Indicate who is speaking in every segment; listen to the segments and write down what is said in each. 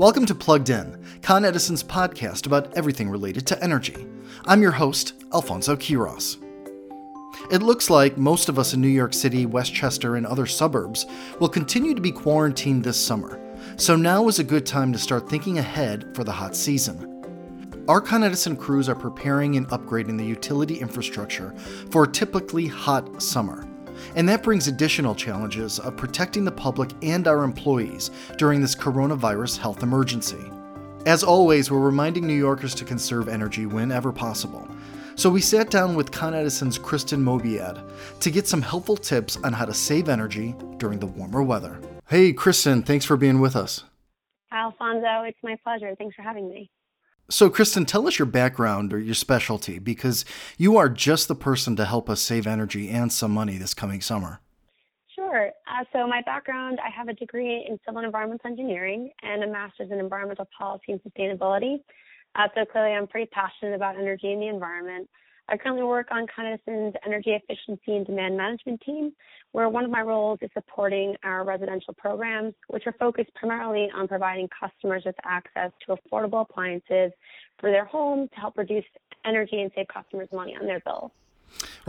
Speaker 1: Welcome to Plugged In, Con Edison's podcast about everything related to energy. I'm your host, Alfonso Quiros. It looks like most of us in New York City, Westchester, and other suburbs will continue to be quarantined this summer, so now is a good time to start thinking ahead for the hot season. Our Con Edison crews are preparing and upgrading the utility infrastructure for a typically hot summer. And that brings additional challenges of protecting the public and our employees during this coronavirus health emergency. As always, we're reminding New Yorkers to conserve energy whenever possible. So we sat down with Con Edison's Kristen Mobiad to get some helpful tips on how to save energy during the warmer weather. Hey, Kristen, thanks for being with us.
Speaker 2: Alfonso, it's my pleasure. Thanks for having me.
Speaker 1: So, Kristen, tell us your background or your specialty because you are just the person to help us save energy and some money this coming summer.
Speaker 2: Sure. Uh, so, my background I have a degree in civil and environmental engineering and a master's in environmental policy and sustainability. Uh, so, clearly, I'm pretty passionate about energy and the environment. I currently work on Edison's energy efficiency and demand management team, where one of my roles is supporting our residential programs, which are focused primarily on providing customers with access to affordable appliances for their home to help reduce energy and save customers money on their bills.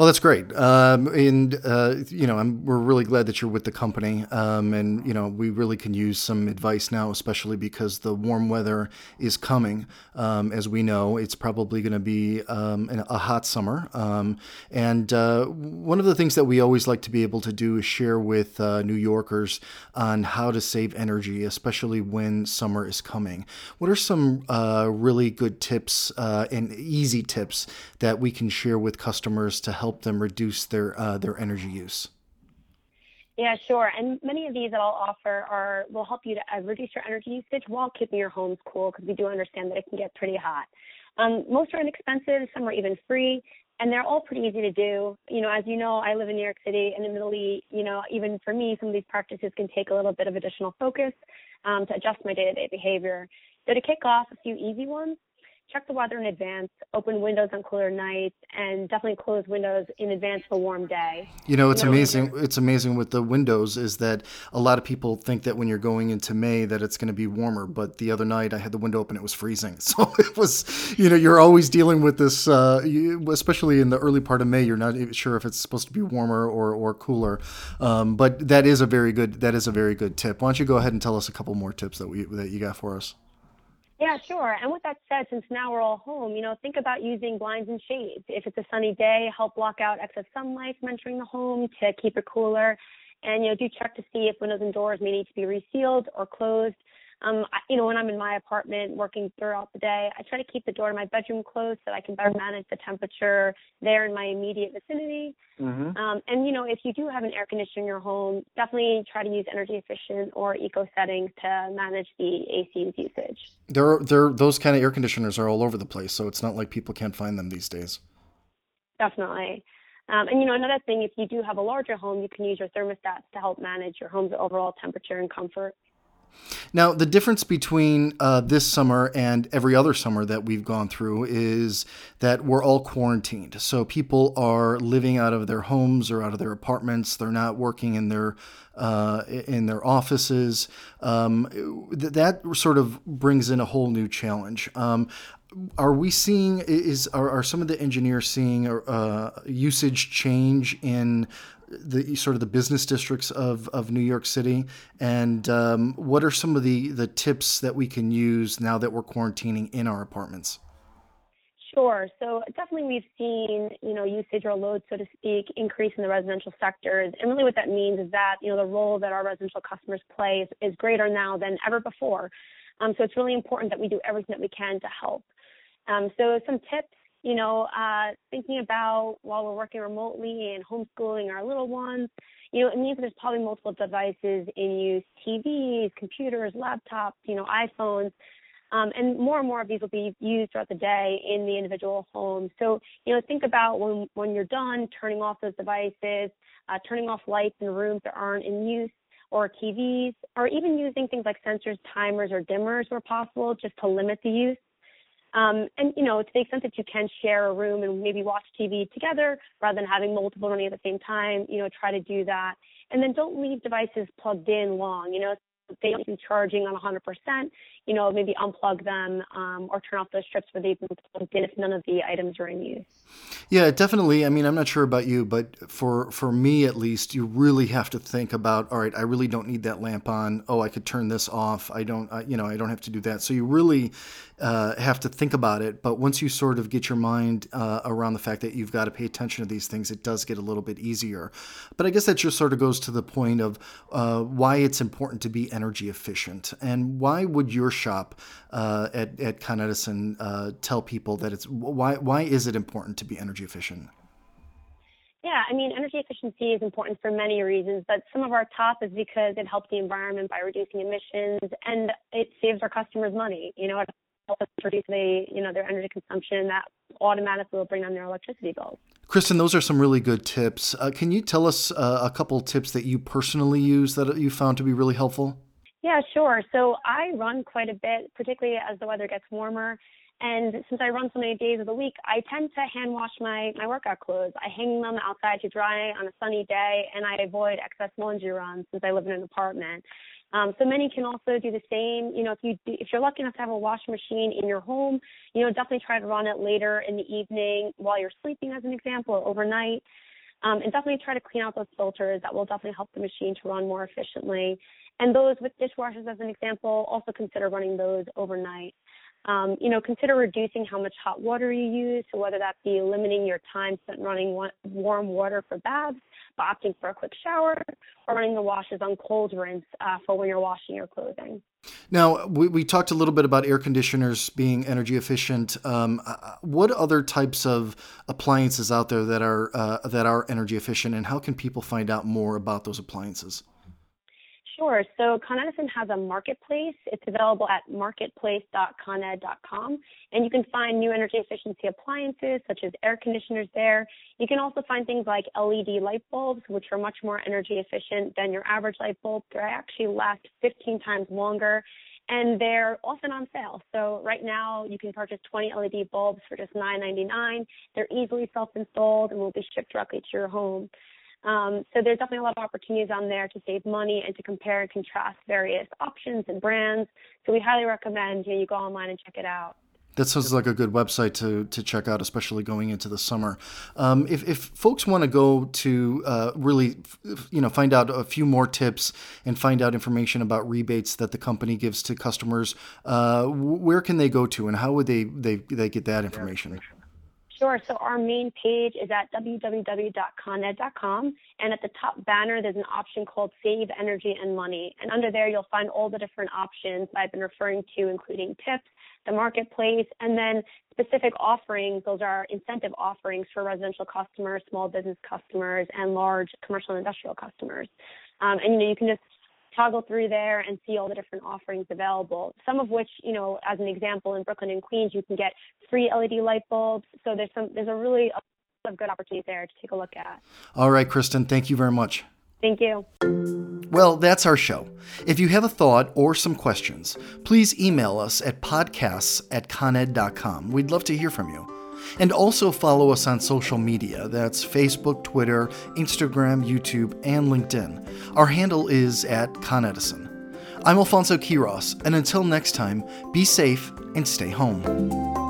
Speaker 1: Well, that's great, um, and uh, you know, I'm, we're really glad that you're with the company, um, and you know, we really can use some advice now, especially because the warm weather is coming. Um, as we know, it's probably going to be um, a hot summer, um, and uh, one of the things that we always like to be able to do is share with uh, New Yorkers on how to save energy, especially when summer is coming. What are some uh, really good tips uh, and easy tips that we can share with customers to help them reduce their uh, their energy use?
Speaker 2: Yeah, sure. And many of these that I'll offer are will help you to uh, reduce your energy usage while keeping your homes cool because we do understand that it can get pretty hot. Um, most are inexpensive, some are even free, and they're all pretty easy to do. You know, as you know, I live in New York City, and admittedly, you know, even for me, some of these practices can take a little bit of additional focus um, to adjust my day-to-day behavior. So to kick off, a few easy ones check the weather in advance, open windows on cooler nights, and definitely close windows in advance of a warm day.
Speaker 1: You know, it's amazing. It's amazing with the windows is that a lot of people think that when you're going into May that it's going to be warmer, but the other night I had the window open, it was freezing. So it was, you know, you're always dealing with this, uh, especially in the early part of May. You're not sure if it's supposed to be warmer or or cooler, um, but that is a very good that is a very good tip. Why don't you go ahead and tell us a couple more tips that we that you got for us?
Speaker 2: Yeah, sure. And with that said, since now we're all home, you know, think about using blinds and shades. If it's a sunny day, help block out excess sunlight from entering the home to keep it cooler. And, you know, do check to see if windows and doors may need to be resealed or closed. Um, I, you know, when I'm in my apartment working throughout the day, I try to keep the door to my bedroom closed so I can better manage the temperature there in my immediate vicinity. Mm-hmm. Um, and you know, if you do have an air conditioner in your home, definitely try to use energy efficient or eco settings to manage the AC's usage.
Speaker 1: There, are, there, those kind of air conditioners are all over the place, so it's not like people can't find them these days.
Speaker 2: Definitely. Um, and you know, another thing, if you do have a larger home, you can use your thermostats to help manage your home's overall temperature and comfort.
Speaker 1: Now, the difference between uh, this summer and every other summer that we've gone through is that we're all quarantined. So people are living out of their homes or out of their apartments. They're not working in their uh, in their offices. Um, th- that sort of brings in a whole new challenge. Um, are we seeing is are, are some of the engineers seeing uh, usage change in the sort of the business districts of, of New York City, and um, what are some of the the tips that we can use now that we're quarantining in our apartments?
Speaker 2: Sure. So definitely we've seen, you know, usage or load, so to speak, increase in the residential sectors. And really what that means is that, you know, the role that our residential customers play is, is greater now than ever before. Um, so it's really important that we do everything that we can to help. Um, so some tips you know, uh, thinking about while we're working remotely and homeschooling our little ones, you know, it means there's probably multiple devices in use, TVs, computers, laptops, you know, iPhones. Um, and more and more of these will be used throughout the day in the individual home. So, you know, think about when, when you're done turning off those devices, uh, turning off lights in rooms that aren't in use, or TVs, or even using things like sensors, timers, or dimmers where possible just to limit the use. Um, and you know, to the extent that you can share a room and maybe watch TV together rather than having multiple running at the same time, you know, try to do that. And then don't leave devices plugged in long. You know, they don't be charging on 100%, you know, maybe unplug them um, or turn off those strips where they've been plugged in if none of the items are in use.
Speaker 1: Yeah, definitely. I mean, I'm not sure about you, but for for me at least, you really have to think about. All right, I really don't need that lamp on. Oh, I could turn this off. I don't, uh, you know, I don't have to do that. So you really uh, have to think about it. But once you sort of get your mind uh, around the fact that you've got to pay attention to these things, it does get a little bit easier. But I guess that just sort of goes to the point of uh, why it's important to be energy efficient, and why would your shop uh, at at Con Edison uh, tell people that it's why why is it important to be energy efficient?
Speaker 2: Yeah, I mean, energy efficiency is important for many reasons, but some of our top is because it helps the environment by reducing emissions and it saves our customers money. You know, it helps us reduce the, you know, their energy consumption that automatically will bring down their electricity bills.
Speaker 1: Kristen, those are some really good tips. Uh, can you tell us uh, a couple tips that you personally use that you found to be really helpful?
Speaker 2: Yeah, sure. So I run quite a bit, particularly as the weather gets warmer. And since I run so many days of the week, I tend to hand wash my, my workout clothes. I hang them outside to dry on a sunny day, and I avoid excess laundry runs since I live in an apartment. Um, so many can also do the same. You know, if you if you're lucky enough to have a washing machine in your home, you know, definitely try to run it later in the evening while you're sleeping, as an example, or overnight. Um, and definitely try to clean out those filters. That will definitely help the machine to run more efficiently. And those with dishwashers, as an example, also consider running those overnight. Um, you know, consider reducing how much hot water you use. So whether that be limiting your time spent running warm water for baths, opting for a quick shower, or running the washes on cold rinse uh, for when you're washing your clothing.
Speaker 1: Now, we, we talked a little bit about air conditioners being energy efficient. Um, uh, what other types of appliances out there that are uh, that are energy efficient, and how can people find out more about those appliances?
Speaker 2: Sure. So Con Edison has a marketplace. It's available at marketplace.coned.com. And you can find new energy efficiency appliances such as air conditioners there. You can also find things like LED light bulbs, which are much more energy efficient than your average light bulb. They actually last 15 times longer and they're often on sale. So right now you can purchase 20 LED bulbs for just $9.99. They're easily self-installed and will be shipped directly to your home. Um, so there's definitely a lot of opportunities on there to save money and to compare and contrast various options and brands. So we highly recommend you, know, you go online and check it out.
Speaker 1: That sounds like a good website to, to check out, especially going into the summer. Um, if, if folks want to go to uh, really, you know, find out a few more tips and find out information about rebates that the company gives to customers, uh, where can they go to, and how would they they, they get that information?
Speaker 2: Sure. So our main page is at www.coned.com. And at the top banner, there's an option called Save Energy and Money. And under there, you'll find all the different options I've been referring to, including tips, the marketplace, and then specific offerings. Those are incentive offerings for residential customers, small business customers, and large commercial and industrial customers. Um, and you know, you can just toggle through there and see all the different offerings available. Some of which, you know, as an example, in Brooklyn and Queens, you can get free LED light bulbs. So there's some, there's a really a lot of good opportunities there to take a look at.
Speaker 1: All right, Kristen, thank you very much.
Speaker 2: Thank you.
Speaker 1: Well, that's our show. If you have a thought or some questions, please email us at podcasts at coned.com. We'd love to hear from you. And also follow us on social media that's Facebook, Twitter, Instagram, YouTube, and LinkedIn. Our handle is at Con Edison. I'm Alfonso Quiros, and until next time, be safe and stay home.